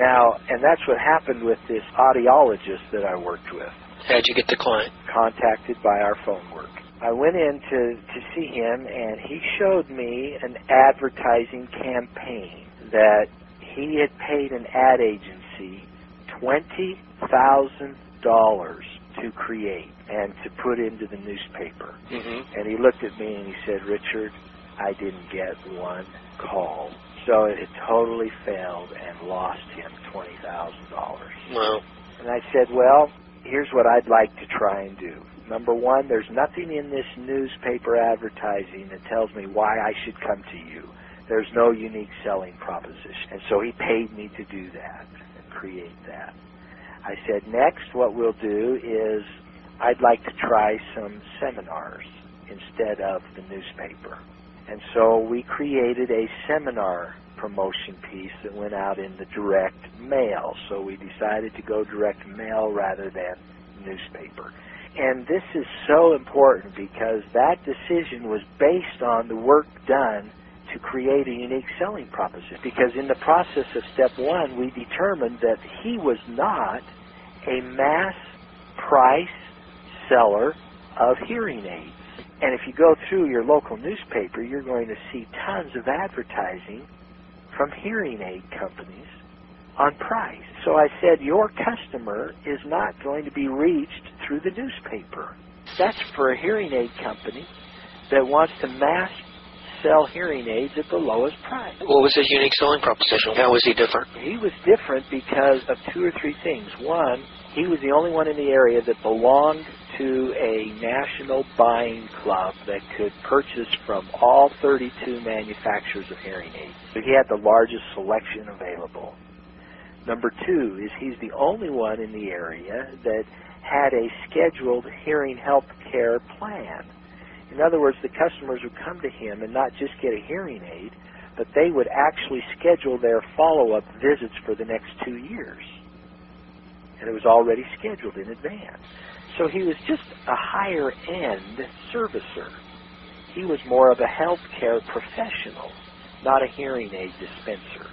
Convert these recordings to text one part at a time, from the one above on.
Now, and that's what happened with this audiologist that I worked with. How'd you get the client? Contacted by our phone work. I went in to, to see him, and he showed me an advertising campaign that he had paid an ad agency $20,000 to create and to put into the newspaper. Mm-hmm. And he looked at me and he said, Richard, I didn't get one call. So it had totally failed and lost him $20,000. Well, And I said, well, here's what I'd like to try and do. Number one, there's nothing in this newspaper advertising that tells me why I should come to you. There's no unique selling proposition. And so he paid me to do that and create that. I said, next, what we'll do is I'd like to try some seminars instead of the newspaper. And so we created a seminar promotion piece that went out in the direct mail. So we decided to go direct mail rather than newspaper. And this is so important because that decision was based on the work done to create a unique selling proposition. Because in the process of step one, we determined that he was not a mass price seller of hearing aids. And if you go through your local newspaper, you're going to see tons of advertising from hearing aid companies on price. So I said, your customer is not going to be reached through the newspaper. That's for a hearing aid company that wants to mass sell hearing aids at the lowest price. what was his unique selling proposition? How was he different? He was different because of two or three things. One, he was the only one in the area that belonged to a national buying club that could purchase from all 32 manufacturers of hearing aids. So he had the largest selection available. Number two is he's the only one in the area that had a scheduled hearing health care plan. In other words, the customers would come to him and not just get a hearing aid, but they would actually schedule their follow-up visits for the next two years. And it was already scheduled in advance. So he was just a higher end servicer. He was more of a healthcare professional, not a hearing aid dispenser.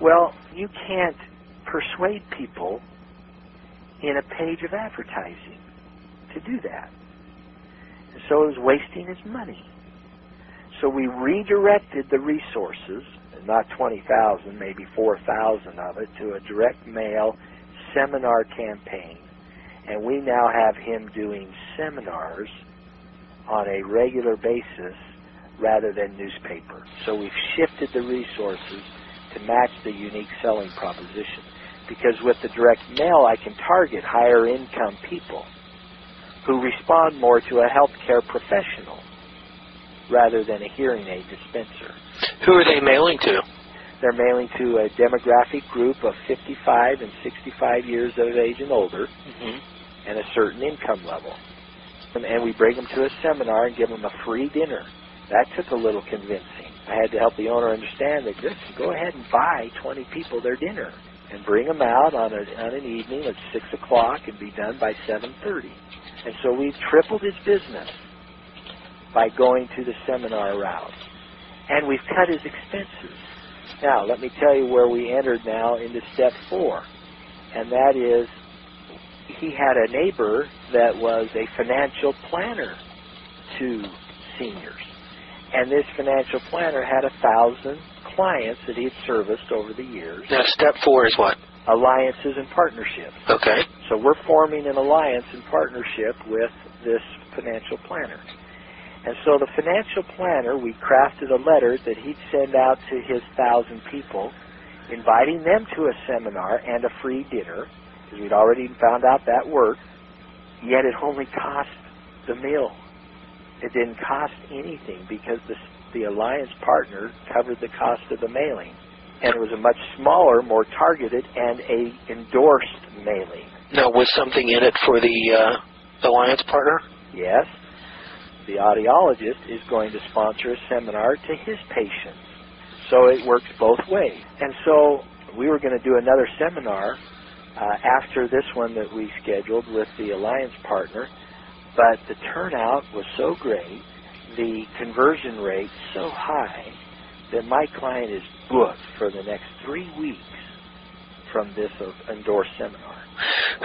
Well, you can't persuade people in a page of advertising to do that. And so it was wasting his money. So we redirected the resources, not 20,000, maybe 4,000 of it, to a direct mail seminar campaign. And we now have him doing seminars on a regular basis rather than newspaper. So we've shifted the resources to match the unique selling proposition. Because with the direct mail, I can target higher income people who respond more to a healthcare professional rather than a hearing aid dispenser. Who are they mailing to? They're mailing to a demographic group of 55 and 65 years of age and older Mm-hmm. And a certain income level. And, and we bring them to a seminar and give them a free dinner. That took a little convincing. I had to help the owner understand that just go ahead and buy 20 people their dinner and bring them out on, a, on an evening at 6 o'clock and be done by 7.30. And so we've tripled his business by going to the seminar route. And we've cut his expenses. Now, let me tell you where we entered now into step four. And that is he had a neighbor that was a financial planner to seniors. And this financial planner had a thousand clients that he had serviced over the years, Now, step four is what? alliances and partnerships. Okay. So we're forming an alliance and partnership with this financial planner. And so the financial planner, we crafted a letter that he'd send out to his thousand people, inviting them to a seminar and a free dinner, because we'd already found out that worked, yet it only cost the meal. It didn't cost anything because the, the alliance partner covered the cost of the mailing. And it was a much smaller, more targeted, and a endorsed mailing. Now, was something in it for the uh, alliance partner? Yes, the audiologist is going to sponsor a seminar to his patients. So it works both ways. And so we were going to do another seminar uh, after this one that we scheduled with the alliance partner, but the turnout was so great, the conversion rate so high, that my client is booked for the next three weeks from this endorsed seminar.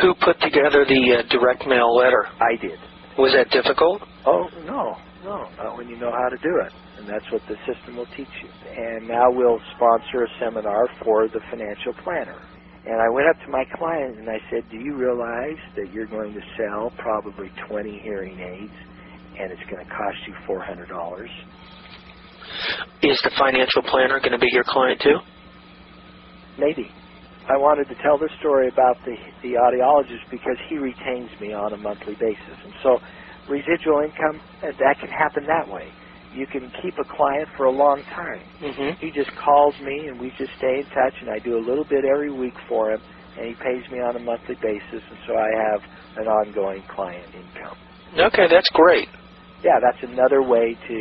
Who put together the uh, direct mail letter? I did. Was that difficult? Oh, no, no, not when you know how to do it. And that's what the system will teach you. And now we'll sponsor a seminar for the financial planner. And I went up to my client and I said, Do you realize that you're going to sell probably 20 hearing aids and it's going to cost you $400? Is the financial planner going to be your client too? Maybe. I wanted to tell this story about the the audiologist because he retains me on a monthly basis, and so residual income uh, that can happen that way. You can keep a client for a long time. Mm-hmm. He just calls me, and we just stay in touch, and I do a little bit every week for him, and he pays me on a monthly basis, and so I have an ongoing client income. Okay, that's great. Yeah, that's another way to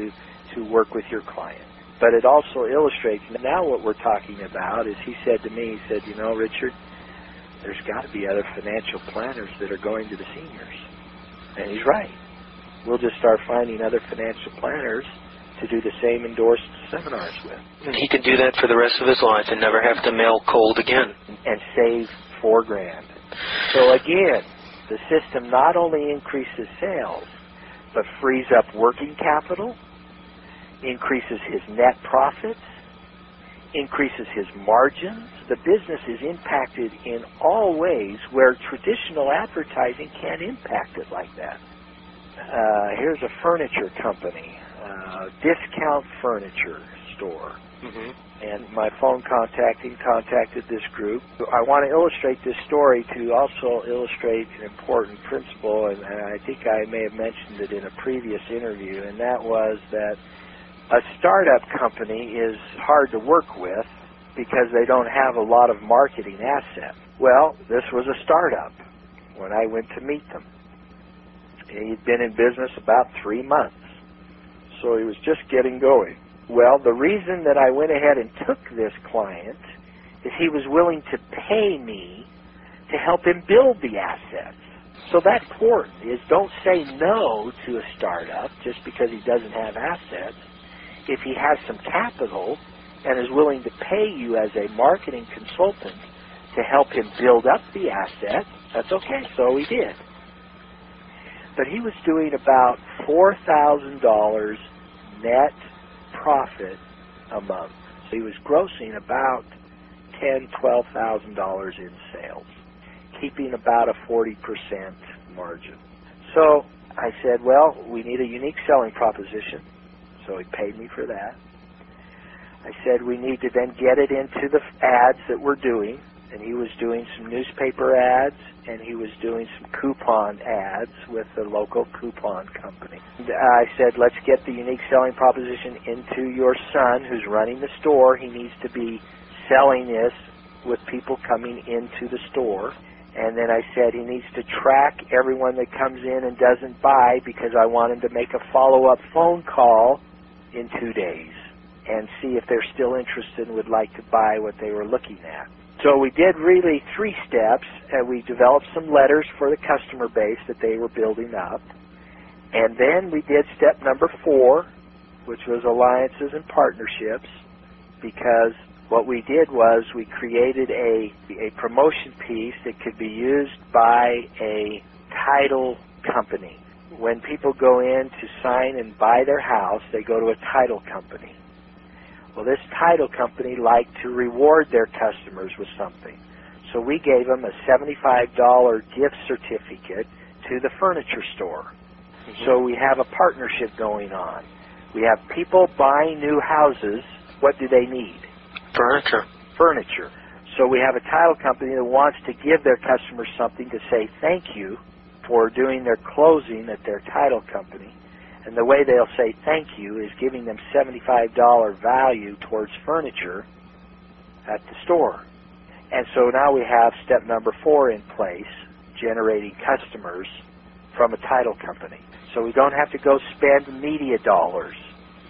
to work with your client. But it also illustrates now what we're talking about is he said to me, he said, you know, Richard, there's got to be other financial planners that are going to the seniors. And he's right. We'll just start finding other financial planners to do the same endorsed seminars with. And he can do that for the rest of his life and never have to mail cold again. And save four grand. So again, the system not only increases sales, but frees up working capital, increases his net profits, increases his margins. The business is impacted in all ways where traditional advertising can't impact it like that. Uh, here's a furniture company, uh, discount furniture store. Mm-hmm. And my phone contacting contacted this group. I want to illustrate this story to also illustrate an important principle, and, and I think I may have mentioned it in a previous interview, and that was that a startup company is hard to work with because they don't have a lot of marketing assets. Well, this was a startup when I went to meet them. He'd been in business about three months, so he was just getting going. Well, the reason that I went ahead and took this client is he was willing to pay me to help him build the assets. So that's important is don't say no to a startup just because he doesn't have assets if he has some capital and is willing to pay you as a marketing consultant to help him build up the asset, that's okay. So he did. But he was doing about $4,000 net profit a month. So he was grossing about ten, twelve thousand dollars in sales, keeping about a forty percent margin. So I said, well, we need a unique selling proposition. So he paid me for that. I said we need to then get it into the ads that we're doing, and he was doing some newspaper ads, and he was doing some coupon ads with the local coupon company. I said, let's get the unique selling proposition into your son who's running the store. He needs to be selling this with people coming into the store. And then I said he needs to track everyone that comes in and doesn't buy because I want him to make a follow-up phone call in two days and see if they're still interested and would like to buy what they were looking at. So we did really three steps, and we developed some letters for the customer base that they were building up. And then we did step number four, which was alliances and partnerships, because what we did was we created a, a promotion piece that could be used by a title company. When people go in to sign and buy their house, they go to a title company. Well, this title company liked to reward their customers with something. So we gave them a $75 gift certificate to the furniture store. Mm-hmm. So we have a partnership going on. We have people buying new houses. What do they need? Furniture. Furniture. So we have a title company that wants to give their customers something to say thank you for doing their closing at their title company. And the way they'll say thank you is giving them $75 value towards furniture at the store. And so now we have step number four in place, generating customers from a title company. So we don't have to go spend media dollars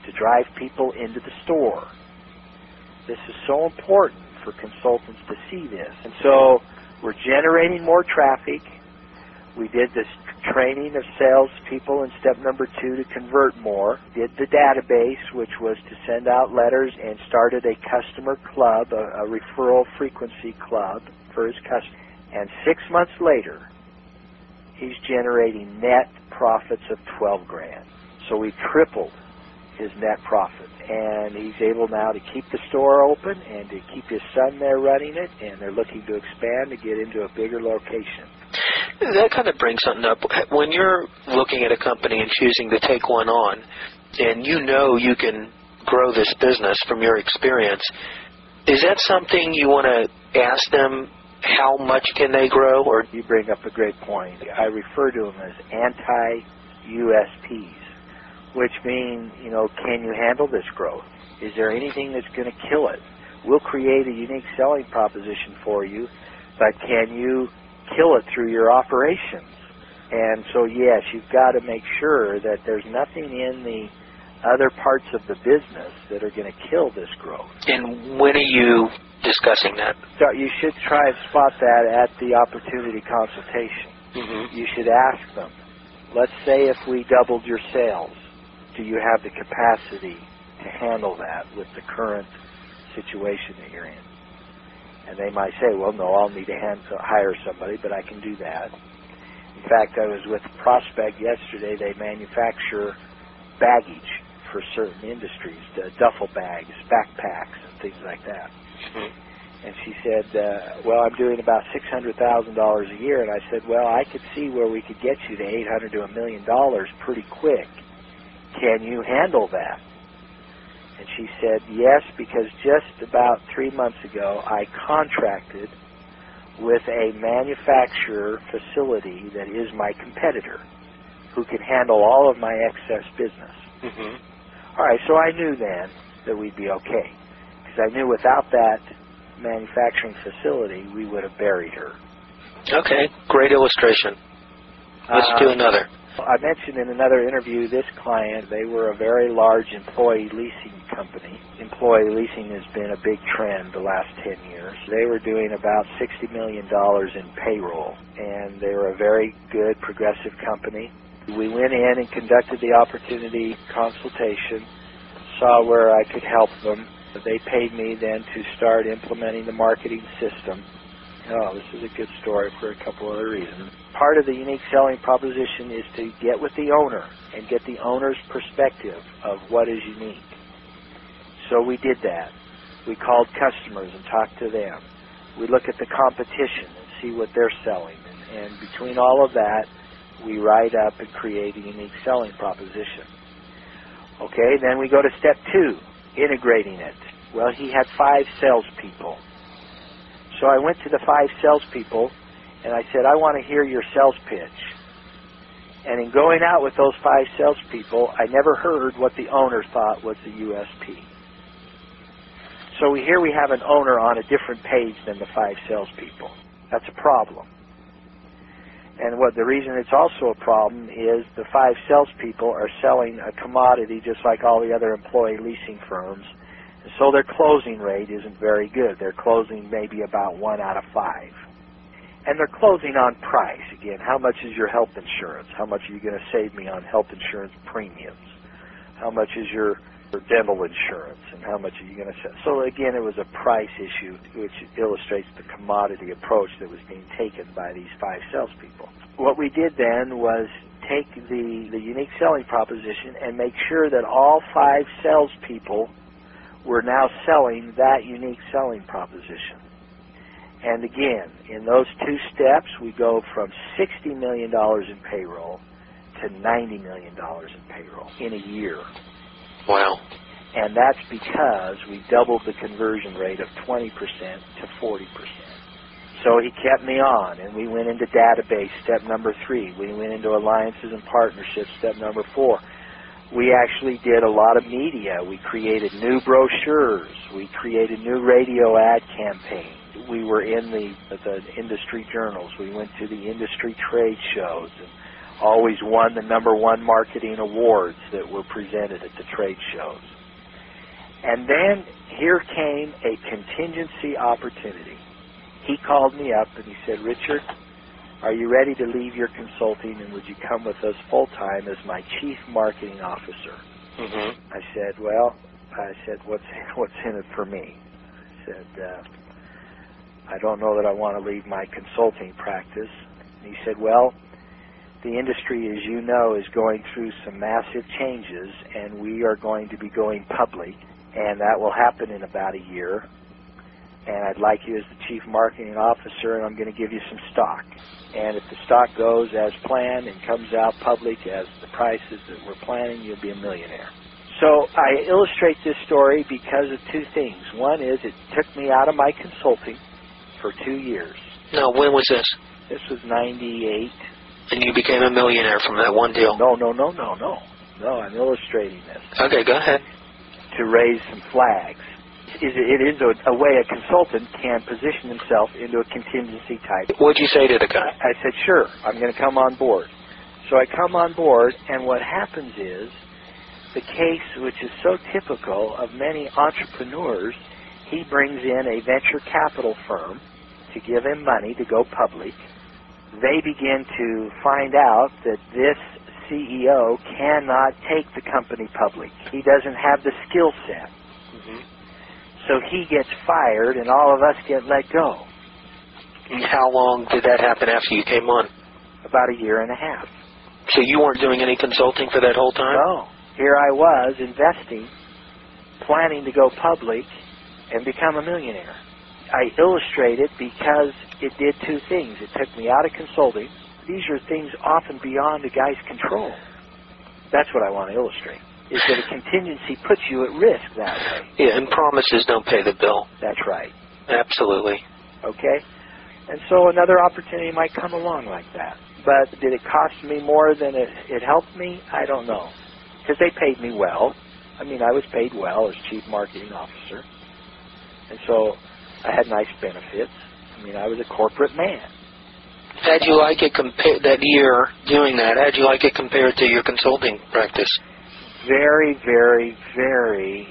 to drive people into the store. This is so important for consultants to see this. And so we're generating more traffic. We did this training of salespeople in step number two to convert more. Did the database, which was to send out letters, and started a customer club, a, a referral frequency club for his customers. And six months later, he's generating net profits of 12 grand. So we tripled his net profit. And he's able now to keep the store open and to keep his son there running it, and they're looking to expand to get into a bigger location. That kind of brings something up. When you're looking at a company and choosing to take one on, and you know you can grow this business from your experience, is that something you want to ask them how much can they grow? Or you bring up a great point. I refer to them as anti-USPs, which mean, you know, can you handle this growth? Is there anything that's going to kill it? We'll create a unique selling proposition for you, but can you kill it through your operations? And so, yes, you've got to make sure that there's nothing in the other parts of the business that are going to kill this growth. And when are you discussing that? So you should try and spot that at the opportunity consultation. Mm-hmm. You should ask them, let's say if we doubled your sales, do you have the capacity to handle that with the current situation that you're in? And they might say, well, no, I'll need to hand, hire somebody, but I can do that. In fact, I was with Prospect yesterday. They manufacture baggage for certain industries, the duffel bags, backpacks, and things like that. Mm-hmm. And she said, uh, "Well, I'm doing about six hundred thousand dollars a year." And I said, "Well, I could see where we could get you to eight hundred to a million dollars pretty quick. Can you handle that?" And she said, "Yes, because just about three months ago, I contracted with a manufacturer facility that is my competitor, who can handle all of my excess business." Mm-hmm. All right, so I knew then that we'd be okay because I knew without that manufacturing facility, we would have buried her. Okay, great illustration. Let's Uh, do another. I mentioned in another interview this client, they were a very large employee leasing company. Employee leasing has been a big trend the last 10 years. They were doing about $60 million in payroll, and they were a very good progressive company. We went in and conducted the opportunity consultation, saw where I could help them. They paid me then to start implementing the marketing system. Oh, this is a good story for a couple other reasons. Part of the unique selling proposition is to get with the owner and get the owner's perspective of what is unique. So we did that. We called customers and talked to them. We look at the competition and see what they're selling. And, and between all of that, we write up and create a unique selling proposition. Okay, then we go to step two, integrating it. Well, he had five salespeople. So I went to the five salespeople and I said, I want to hear your sales pitch. And in going out with those five salespeople, I never heard what the owner thought was the USP. So here we have an owner on a different page than the five salespeople. That's a problem. And what the reason it's also a problem is the five salespeople are selling a commodity just like all the other employee leasing firms. So their closing rate isn't very good. They're closing maybe about one out of five. And they're closing on price. Again, how much is your health insurance? How much are you going to save me on health insurance premiums? How much is your dental insurance and how much are you going to? So again, it was a price issue, which illustrates the commodity approach that was being taken by these five salespeople. What we did then was take the, the unique selling proposition and make sure that all five salespeople were now selling that unique selling proposition. And again, in those two steps, we go from $60 million in payroll to $90 million in payroll in a year. Wow. And that's because we doubled the conversion rate of 20% to 40%. So he kept me on, and we went into database, step number three. We went into alliances and partnerships, step number four. We actually did a lot of media. We created new brochures. We created new radio ad campaigns. We were in the, the industry journals. We went to the industry trade shows and always won the number one marketing awards that were presented at the trade shows. And then here came a contingency opportunity. He called me up and he said, Richard, Are you ready to leave your consulting and would you come with us full time as my chief marketing officer? Mm-hmm. I said, well, I said, what's what's in it for me? I said, uh, I don't know that I want to leave my consulting practice. And he said, well, the industry, as you know, is going through some massive changes, and we are going to be going public, and that will happen in about a year. And I'd like you as the chief marketing officer, and I'm going to give you some stock. And if the stock goes as planned and comes out public as the prices that we're planning, you'll be a millionaire. So I illustrate this story because of two things. One is it took me out of my consulting for two years. Now, when was this? This was 98. And you became a millionaire from that one deal. No, no, no, no, no. No, I'm illustrating this Okay, go ahead. to raise some flags. It it is a, a way a consultant can position himself into a contingency type. What'd you say to the guy? I said, sure, I'm going to come on board. So I come on board, and what happens is the case, which is so typical of many entrepreneurs, he brings in a venture capital firm to give him money to go public. They begin to find out that this CEO cannot take the company public. He doesn't have the skill set. Mm-hmm. So he gets fired, and all of us get let go. And how long did that happen after you came on? About a year and a half. So you weren't doing any consulting for that whole time? No. Here I was investing, planning to go public and become a millionaire. I illustrate it because it did two things. It took me out of consulting. These are things often beyond a guy's control. That's what I want to illustrate. Is that a contingency puts you at risk that way. Yeah, and promises don't pay the bill. That's right. Absolutely. Okay? And so another opportunity might come along like that. But did it cost me more than it, it helped me? I don't know. Because they paid me well. I mean, I was paid well as chief marketing officer. And so I had nice benefits. I mean, I was a corporate man. How'd you like it compared that year doing that? How'd you like it compared to your consulting practice? Very, very, very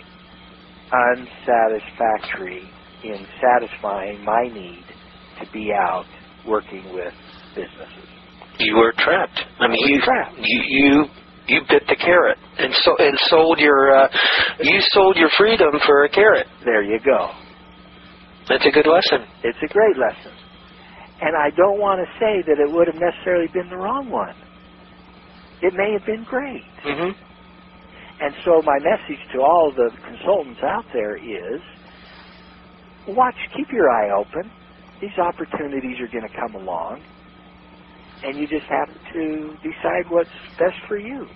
unsatisfactory in satisfying my need to be out working with businesses. You were trapped. I mean, you trapped. you you you bit the carrot and so and sold your uh, you sold your freedom for a carrot. There you go. That's a good lesson. It's a great lesson. And I don't want to say that it would have necessarily been the wrong one. It may have been great. Mm-hmm. And so my message to all the consultants out there is watch, keep your eye open. These opportunities are going to come along. And you just have to decide what's best for you.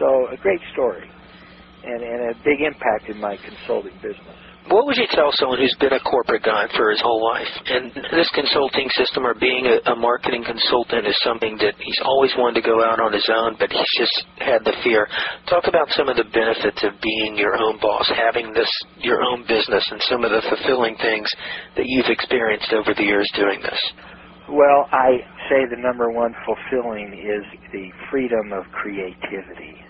So a great story. And, and a big impact in my consulting business. What would you tell someone who's been a corporate guy for his whole life? And this consulting system or being a, a marketing consultant is something that he's always wanted to go out on his own, but he's just had the fear. Talk about some of the benefits of being your own boss, having this your own business, and some of the fulfilling things that you've experienced over the years doing this. Well, I say the number one fulfilling is the freedom of creativity.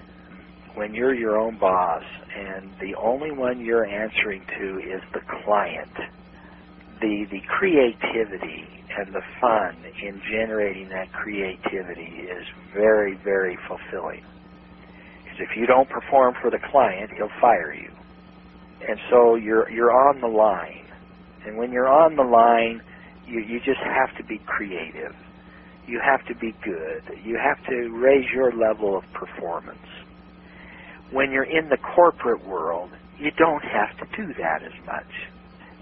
When you're your own boss and the only one you're answering to is the client, the the creativity and the fun in generating that creativity is very very fulfilling. Because if you don't perform for the client, he'll fire you. And so you're you're on the line. And when you're on the line, you you just have to be creative. You have to be good. You have to raise your level of performance. When you're in the corporate world, you don't have to do that as much.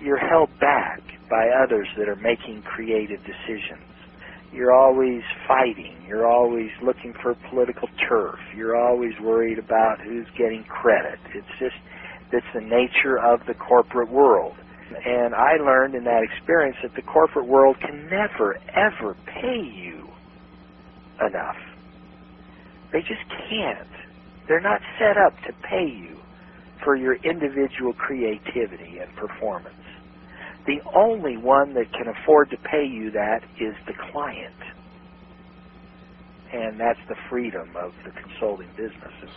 You're held back by others that are making creative decisions. You're always fighting. You're always looking for political turf. You're always worried about who's getting credit. It's just, that's the nature of the corporate world. And I learned in that experience that the corporate world can never, ever pay you enough. They just can't. They're not set up to pay you for your individual creativity and performance. The only one that can afford to pay you that is the client. And that's the freedom of the consulting businesses.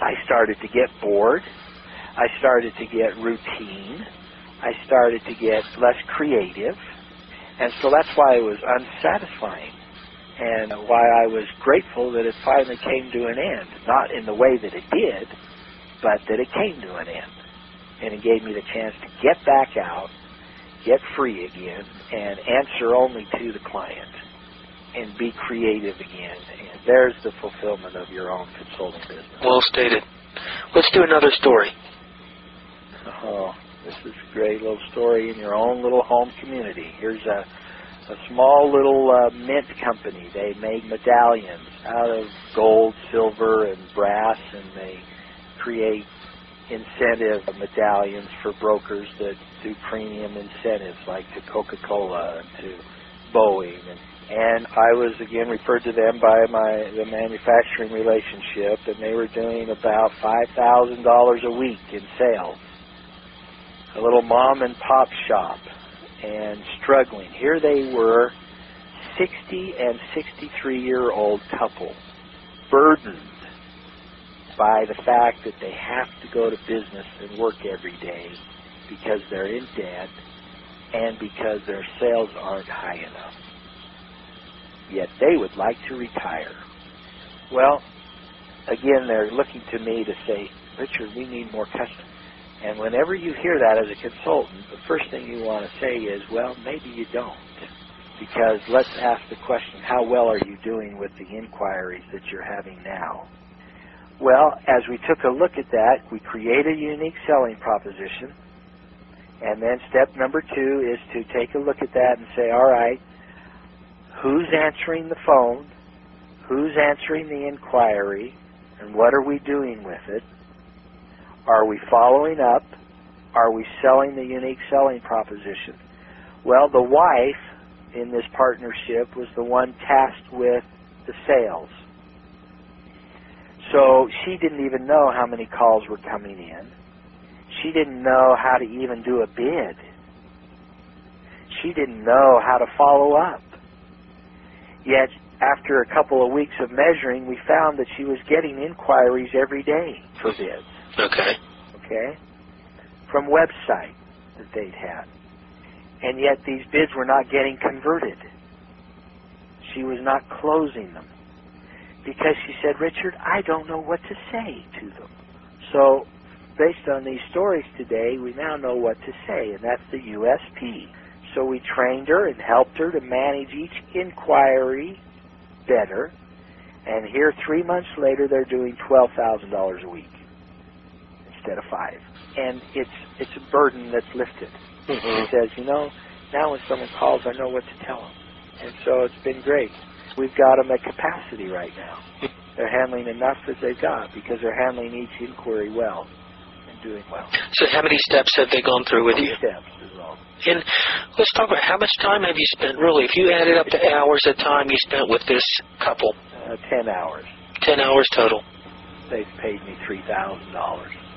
I started to get bored. I started to get routine. I started to get less creative. And so that's why it was unsatisfying and why I was grateful that it finally came to an end. Not in the way that it did, but that it came to an end. And it gave me the chance to get back out, get free again, and answer only to the client and be creative again. And there's the fulfillment of your own consulting business. Well stated. Let's do another story. Oh, this is a great little story in your own little home community. Here's a a small little uh, mint company. They made medallions out of gold, silver, and brass, and they create incentive medallions for brokers that do premium incentives, like to Coca-Cola and to Boeing. And, and I was again referred to them by my the manufacturing relationship, and they were doing about five thousand dollars a week in sales. A little mom and pop shop and struggling. Here they were, 60 and 63 year old couple, burdened by the fact that they have to go to business and work every day because they're in debt and because their sales aren't high enough. Yet they would like to retire. Well, again, they're looking to me to say, Richard, we need more customers. And whenever you hear that as a consultant, the first thing you want to say is, well, maybe you don't. Because let's ask the question, how well are you doing with the inquiries that you're having now? Well, as we took a look at that, we create a unique selling proposition. And then step number two is to take a look at that and say, all right, who's answering the phone? Who's answering the inquiry? And what are we doing with it? Are we following up? Are we selling the unique selling proposition? Well, the wife in this partnership was the one tasked with the sales. So she didn't even know how many calls were coming in. She didn't know how to even do a bid. She didn't know how to follow up. Yet, after a couple of weeks of measuring, we found that she was getting inquiries every day for bids. Okay. Okay? From website that they'd had. And yet these bids were not getting converted. She was not closing them. Because she said, Richard, I don't know what to say to them. So, based on these stories today, we now know what to say, and that's the USP. So we trained her and helped her to manage each inquiry better. And here, three months later, they're doing $12,000 a week instead of five. And it's it's a burden that's lifted. Mm-hmm. He says, you know, now when someone calls, I know what to tell them. And so it's been great. We've got them at capacity right now. They're handling enough as they've got because they're handling each inquiry well and doing well. So how many steps have they gone through with you? Steps is all. And let's talk about how much time have you spent, really, if you added up the hours of time you spent with this couple? Uh, Ten hours. Ten hours total. They've paid me three thousand dollars. It's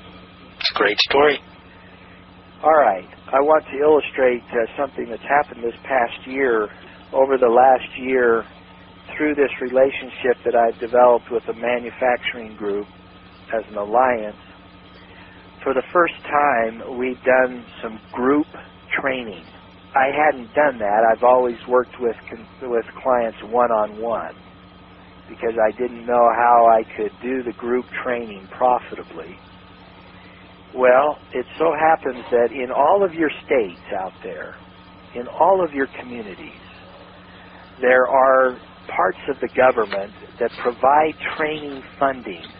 great story. All right. I want to illustrate uh, something that's happened this past year. Over the last year, through this relationship that I've developed with a manufacturing group as an alliance, for the first time, we've done some group training. I hadn't done that. I've always worked with with clients one on one because I didn't know how I could do the group training profitably. Well, it so happens that in all of your states out there, in all of your communities, there are parts of the government that provide training funding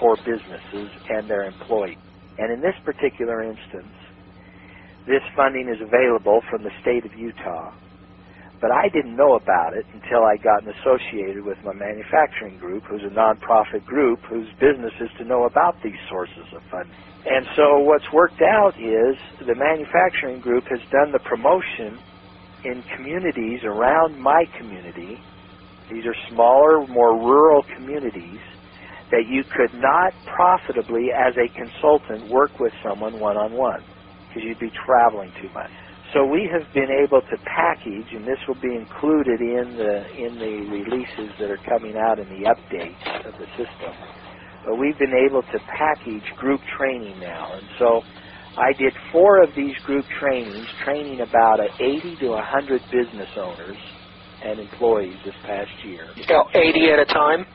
for businesses and their employees. And in this particular instance, this funding is available from the state of Utah. But I didn't know about it until I got associated with my manufacturing group, who's a nonprofit group whose business is to know about these sources of funding. And so what's worked out is the manufacturing group has done the promotion in communities around my community. These are smaller, more rural communities that you could not profitably, as a consultant, work with someone one on one because you'd be traveling too much. So we have been able to package, and this will be included in the in the releases that are coming out in the updates of the system. But we've been able to package group training now, and so I did four of these group trainings, training about 80 to 100 business owners and employees this past year. About 80 at a time?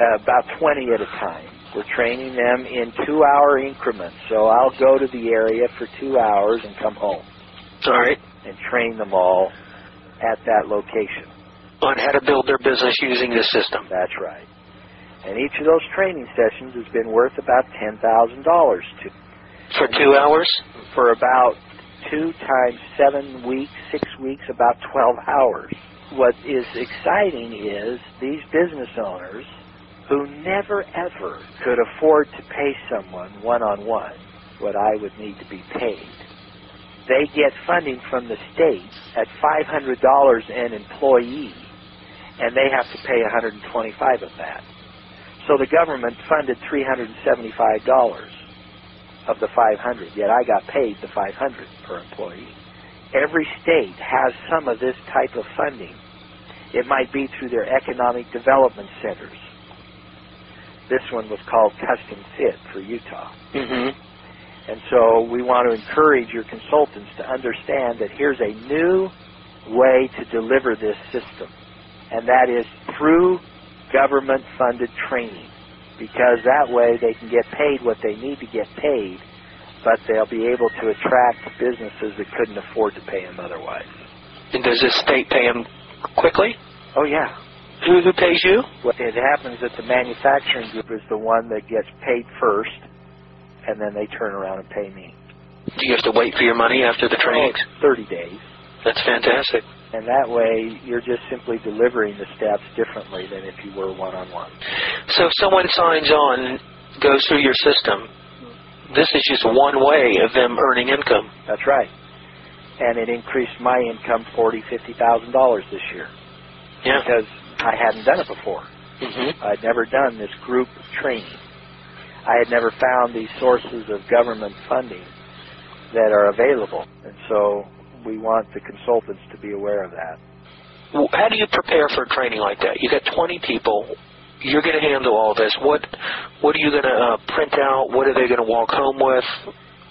Uh, about 20 at a time. We're training them in two-hour increments. So I'll go to the area for two hours and come home. Right. And train them all at that location. On how to build their business using this system. That's right. And each of those training sessions has been worth about $10,000 to for two hours? For about two times seven weeks, six weeks, about 12 hours. What is exciting is these business owners who never ever could afford to pay someone one on one what I would need to be paid. They get funding from the state at $500 an employee, and they have to pay 125 of that. So the government funded $375 of the 500, yet I got paid the 500 per employee. Every state has some of this type of funding. It might be through their economic development centers. This one was called Custom Fit for Utah. Mm-hmm. And so we want to encourage your consultants to understand that here's a new way to deliver this system, and that is through government funded training because that way they can get paid what they need to get paid, but they'll be able to attract businesses that couldn't afford to pay them otherwise. And does the state pay them quickly? Oh yeah. Who who pays you? Well, it happens that the manufacturing group is the one that gets paid first, and then they turn around and pay me. Do you have to wait for your money after the training? Oh, Thirty days. That's fantastic. And that way, you're just simply delivering the steps differently than if you were one on one. So if someone signs on, goes through your system, this is just one way of them earning income. That's right. And it increased my income forty, fifty thousand dollars this year. Yeah. Because I hadn't done it before. Mm-hmm. I'd never done this group training. I had never found these sources of government funding that are available. And so we want the consultants to be aware of that. How do you prepare for a training like that? You got 20 people. You're going to handle all this. What What are you going to uh, print out? What are they going to walk home with?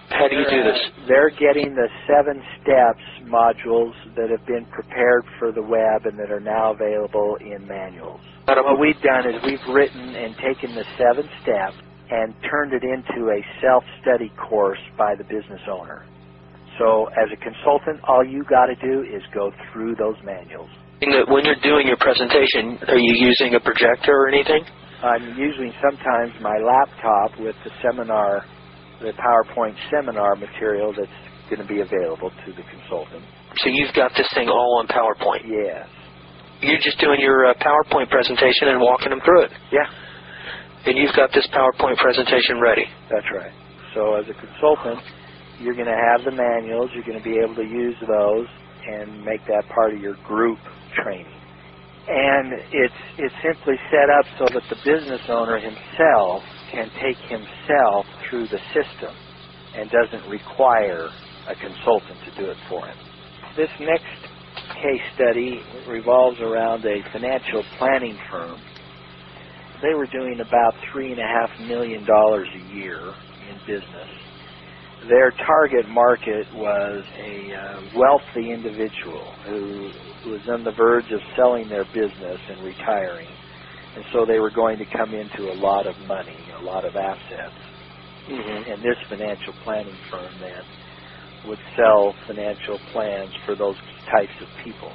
How do you do this? Uh, they're getting the seven steps modules that have been prepared for the web and that are now available in manuals. What we've done is we've written and taken the seven steps and turned it into a self-study course by the business owner. So as a consultant, all you got to do is go through those manuals. When you're doing your presentation, are you using a projector or anything? I'm using sometimes my laptop with the seminar, the PowerPoint seminar material that's going to be available to the consultant. So you've got this thing all on PowerPoint? Yes. You're just doing your uh, PowerPoint presentation and walking them through it? Yeah. And you've got this PowerPoint presentation ready? That's right. So as a consultant, you're going to have the manuals. You're going to be able to use those and make that part of your group training. And it's it's simply set up so that the business owner himself can take himself through the system and doesn't require a consultant to do it for him. This next case study revolves around a financial planning firm. They were doing about three and a half million dollars a year in business their target market was a uh, wealthy individual who, was on the verge of selling their business and retiring. And so they were going to come into a lot of money, a lot of assets. Mm-hmm. And this financial planning firm then would sell financial plans for those types of people.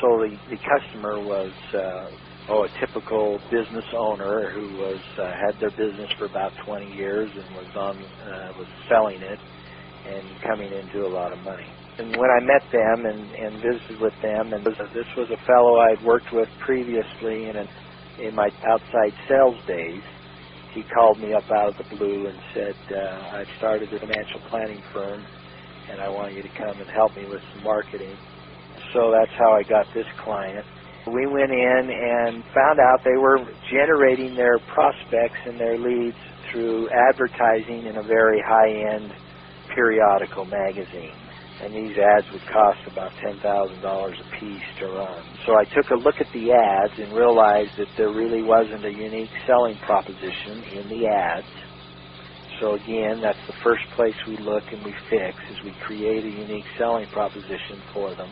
So the, the customer was uh, oh, a typical business owner who was uh, had their business for about 20 years and was on uh, was selling it and coming into a lot of money. And when I met them and, and visited with them, and this, was a fellow I'd worked with previously in an, in my outside sales days, he called me up out of the blue and said, uh, "I've started a financial planning firm, and I want you to come and help me with some marketing." So that's how I got this client we went in and found out they were generating their prospects and their leads through advertising in a very high-end periodical magazine. And these ads would cost about $10,000 a piece to run. So I took a look at the ads and realized that there really wasn't a unique selling proposition in the ads. So again, that's the first place we look and we fix is we create a unique selling proposition for them.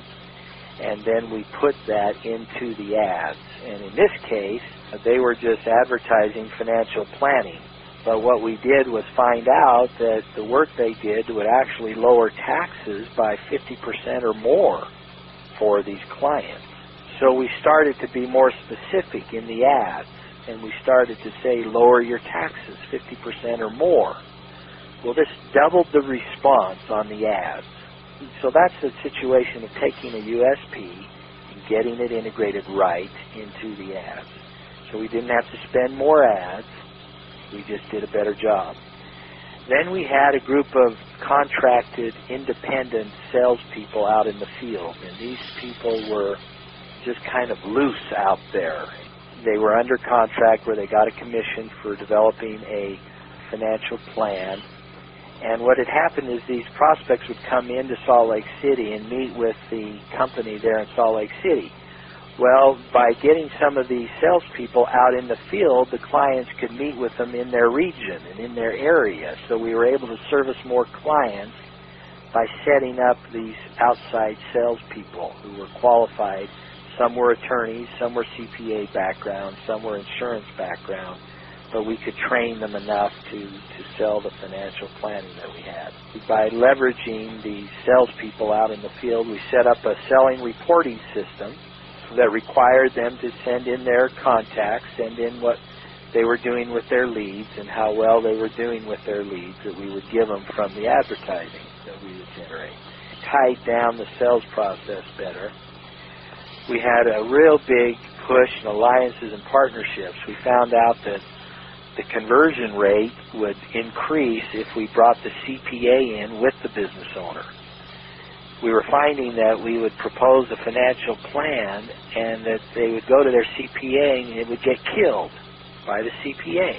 And then we put that into the ads. And in this case, they were just advertising financial planning. But what we did was find out that the work they did would actually lower taxes by 50% or more for these clients. So we started to be more specific in the ads and we started to say lower your taxes 50% or more. Well, this doubled the response on the ads. So that's the situation of taking a USP and getting it integrated right into the ads. So we didn't have to spend more ads. We just did a better job. Then we had a group of contracted independent salespeople out in the field, and these people were just kind of loose out there. They were under contract where they got a commission for developing a financial plan. And what had happened is these prospects would come into Salt Lake City and meet with the company there in Salt Lake City. Well, by getting some of these salespeople out in the field, the clients could meet with them in their region and in their area. So we were able to service more clients by setting up these outside salespeople who were qualified some were attorneys, some were CPA background, some were insurance background, but we could train them enough to, to sell the financial planning that we had. By leveraging the salespeople out in the field, we set up a selling reporting system that required them to send in their contacts, send in what they were doing with their leads and how well they were doing with their leads that we would give them from the advertising that we would generate. Tied down the sales process better we had a real big push in alliances and partnerships. We found out that the conversion rate would increase if we brought the CPA in with the business owner. We were finding that we would propose a financial plan and that they would go to their CPA and it would get killed by the CPA.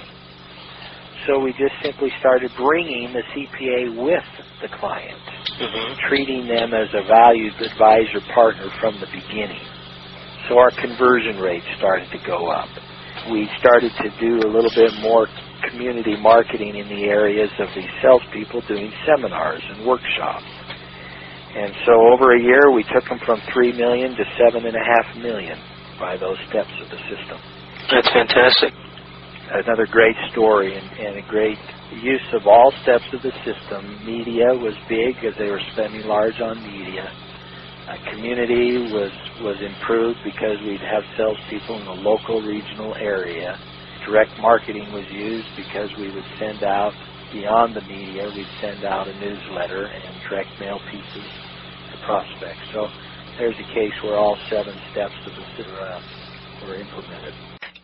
So we just simply started bringing the CPA with the client, mm-hmm. treating them as a valued advisor partner from the beginning. So our conversion rate started to go up. We started to do a little bit more community marketing in the areas of these salespeople doing seminars and workshops. And so over a year, we took them from three million to seven and a half million by those steps of the system. That's fantastic. Another great story and, and a great use of all steps of the system. Media was big because they were spending large on media. Uh, community was was improved because we'd have salespeople in the local regional area. Direct marketing was used because we would send out beyond the media. We'd send out a newsletter and direct mail pieces to prospects. So there's a case where all seven steps of the uh, were implemented.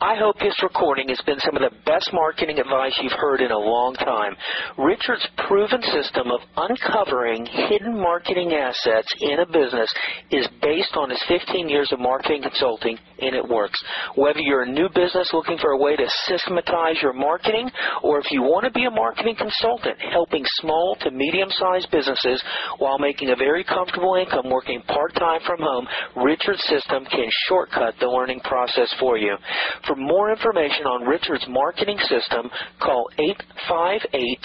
I hope this recording has been some of the best marketing advice you've heard in a long time. Richard's proven system of uncovering hidden marketing assets in a business is based on his 15 years of marketing consulting, and it works. Whether you're a new business looking for a way to systematize your marketing, or if you want to be a marketing consultant helping small to medium-sized businesses while making a very comfortable income working part-time from home, Richard's system can shortcut the learning process for you. For for more information on Richard's marketing system, call 858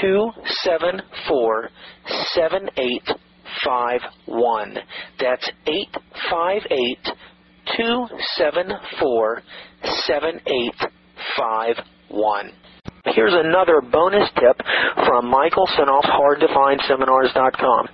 274 7851. That's 858 274 7851. Here's another bonus tip from Michael Senoff, hardtofindseminars.com.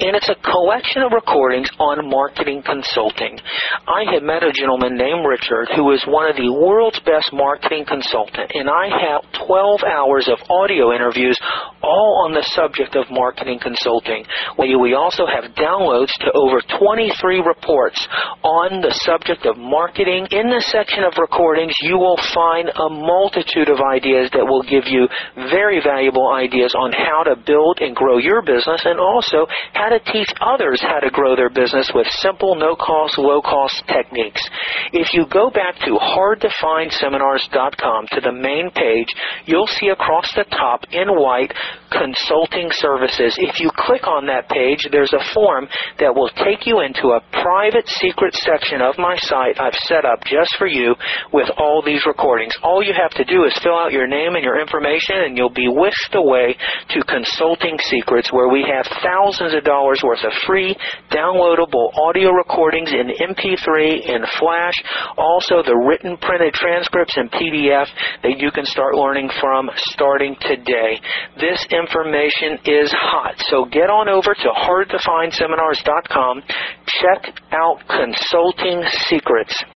And it's a collection of recordings on marketing consulting. I had met a gentleman named Richard who is one of the world's best marketing consultant, and I have 12 hours of audio interviews all on the subject of marketing consulting. We also have downloads to over 23 reports on the subject of marketing. In the section of recordings, you will find a multitude of ideas that will will give you very valuable ideas on how to build and grow your business and also how to teach others how to grow their business with simple, no cost, low cost techniques. If you go back to hardtofindseminars.com to the main page, you'll see across the top in white Consulting Services. If you click on that page, there's a form that will take you into a private secret section of my site I've set up just for you with all these recordings. All you have to do is fill out your name and your information and you'll be whisked away to Consulting Secrets where we have thousands of dollars worth of free downloadable audio recordings in MP3 and Flash, also the written printed transcripts in PDF that you can start learning from starting today. This information is hot. So get on over to hardtofindseminars.com. Check out Consulting Secrets.